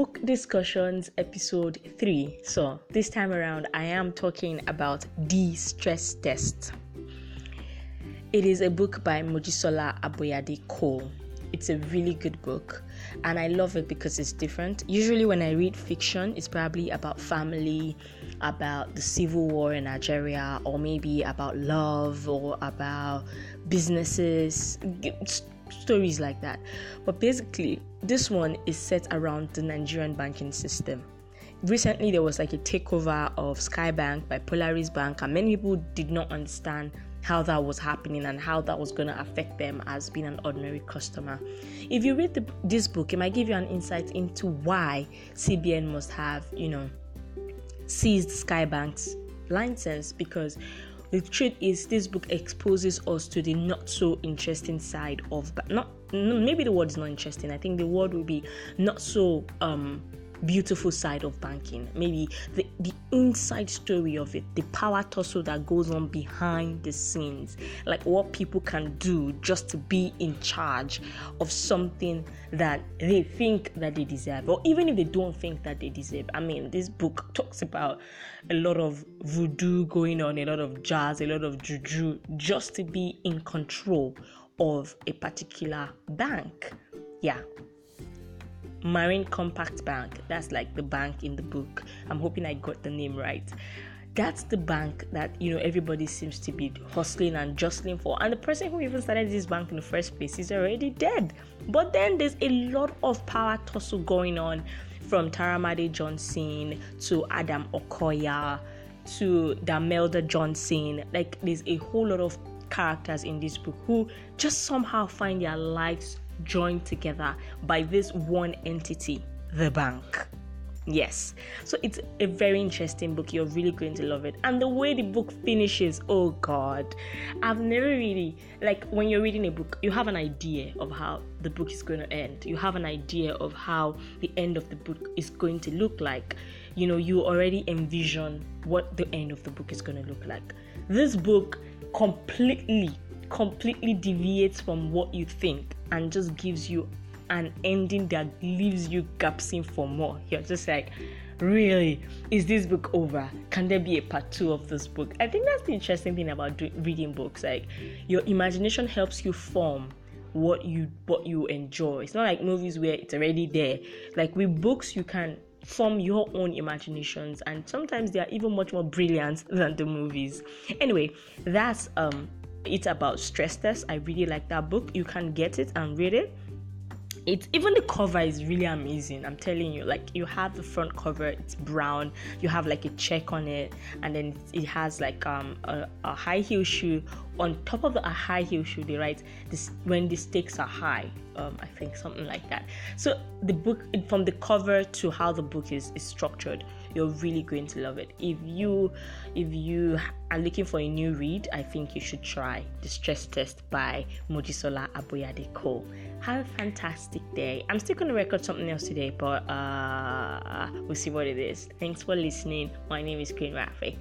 Book Discussions Episode 3. So, this time around, I am talking about The Stress Test. It is a book by Mojisola Aboyade Cole. It's a really good book, and I love it because it's different. Usually, when I read fiction, it's probably about family, about the civil war in Nigeria, or maybe about love, or about businesses, stories like that. But basically, this one is set around the Nigerian banking system. Recently, there was like a takeover of Skye Bank by Polaris Bank, and many people did not understand how that was happening and how that was going to affect them as being an ordinary customer. If you read the, this book, it might give you an insight into why CBN must have, you know, seized Skye Bank's license because the truth is this book exposes us to the not so interesting side of but not maybe the word is not interesting. I think the word will be not so um beautiful side of banking. Maybe the, the inside story of it the power tussle that goes on behind the scenes. Like what people can do just to be in charge of something that they think that they deserve. Or even if they don't think that they deserve. I mean this book talks about a lot of voodoo going on a lot of jazz a lot of juju just to be in control of a particular bank. Yeah Marine Compact Bank. That's like the bank in the book. I'm hoping I got the name right. That's the bank that you know everybody seems to be hustling and jostling for. And the person who even started this bank in the first place is already dead. But then there's a lot of power tussle going on from Taramade Johnson to Adam Okoya to Damelda Johnson. Like there's a whole lot of characters in this book who just somehow find their lives joined together by this one entity, the bank. Yes, so it's a very interesting book. You're really going to love it. And the way the book finishes, oh god, I've never really like when you're reading a book, you have an idea of how the book is going to end. You have an idea of how the end of the book is going to look like. You know, you already envision what the end of the book is going to look like. This book completely completely deviates from what you think and just gives you an ending that leaves you gasping for more. You're just like, really, is this book over? Can there be a part two of this book? I think that's the interesting thing about do- reading books. Like, your imagination helps you form what you what you enjoy. It's not like movies where it's already there. Like with books, you can form your own imaginations, and sometimes they are even much more brilliant than the movies. Anyway, that's um it's about stress tests. I really like that book. You can get it and read it. It's even the cover is really amazing. I'm telling you, like you have the front cover, it's brown. You have like a check on it, and then it has like um a, a high heel shoe on top of a high heel shoe. They write this when the stakes are high. Um, I think something like that. So the book, from the cover to how the book is is structured, you're really going to love it. If you if you are looking for a new read, I think you should try The Stress Test by Mojisola Aboyade Cole. Have a fantastic day. I'm still gonna record something else today, but uh, we'll see what it is. Thanks for listening. My name is Queen Rafi.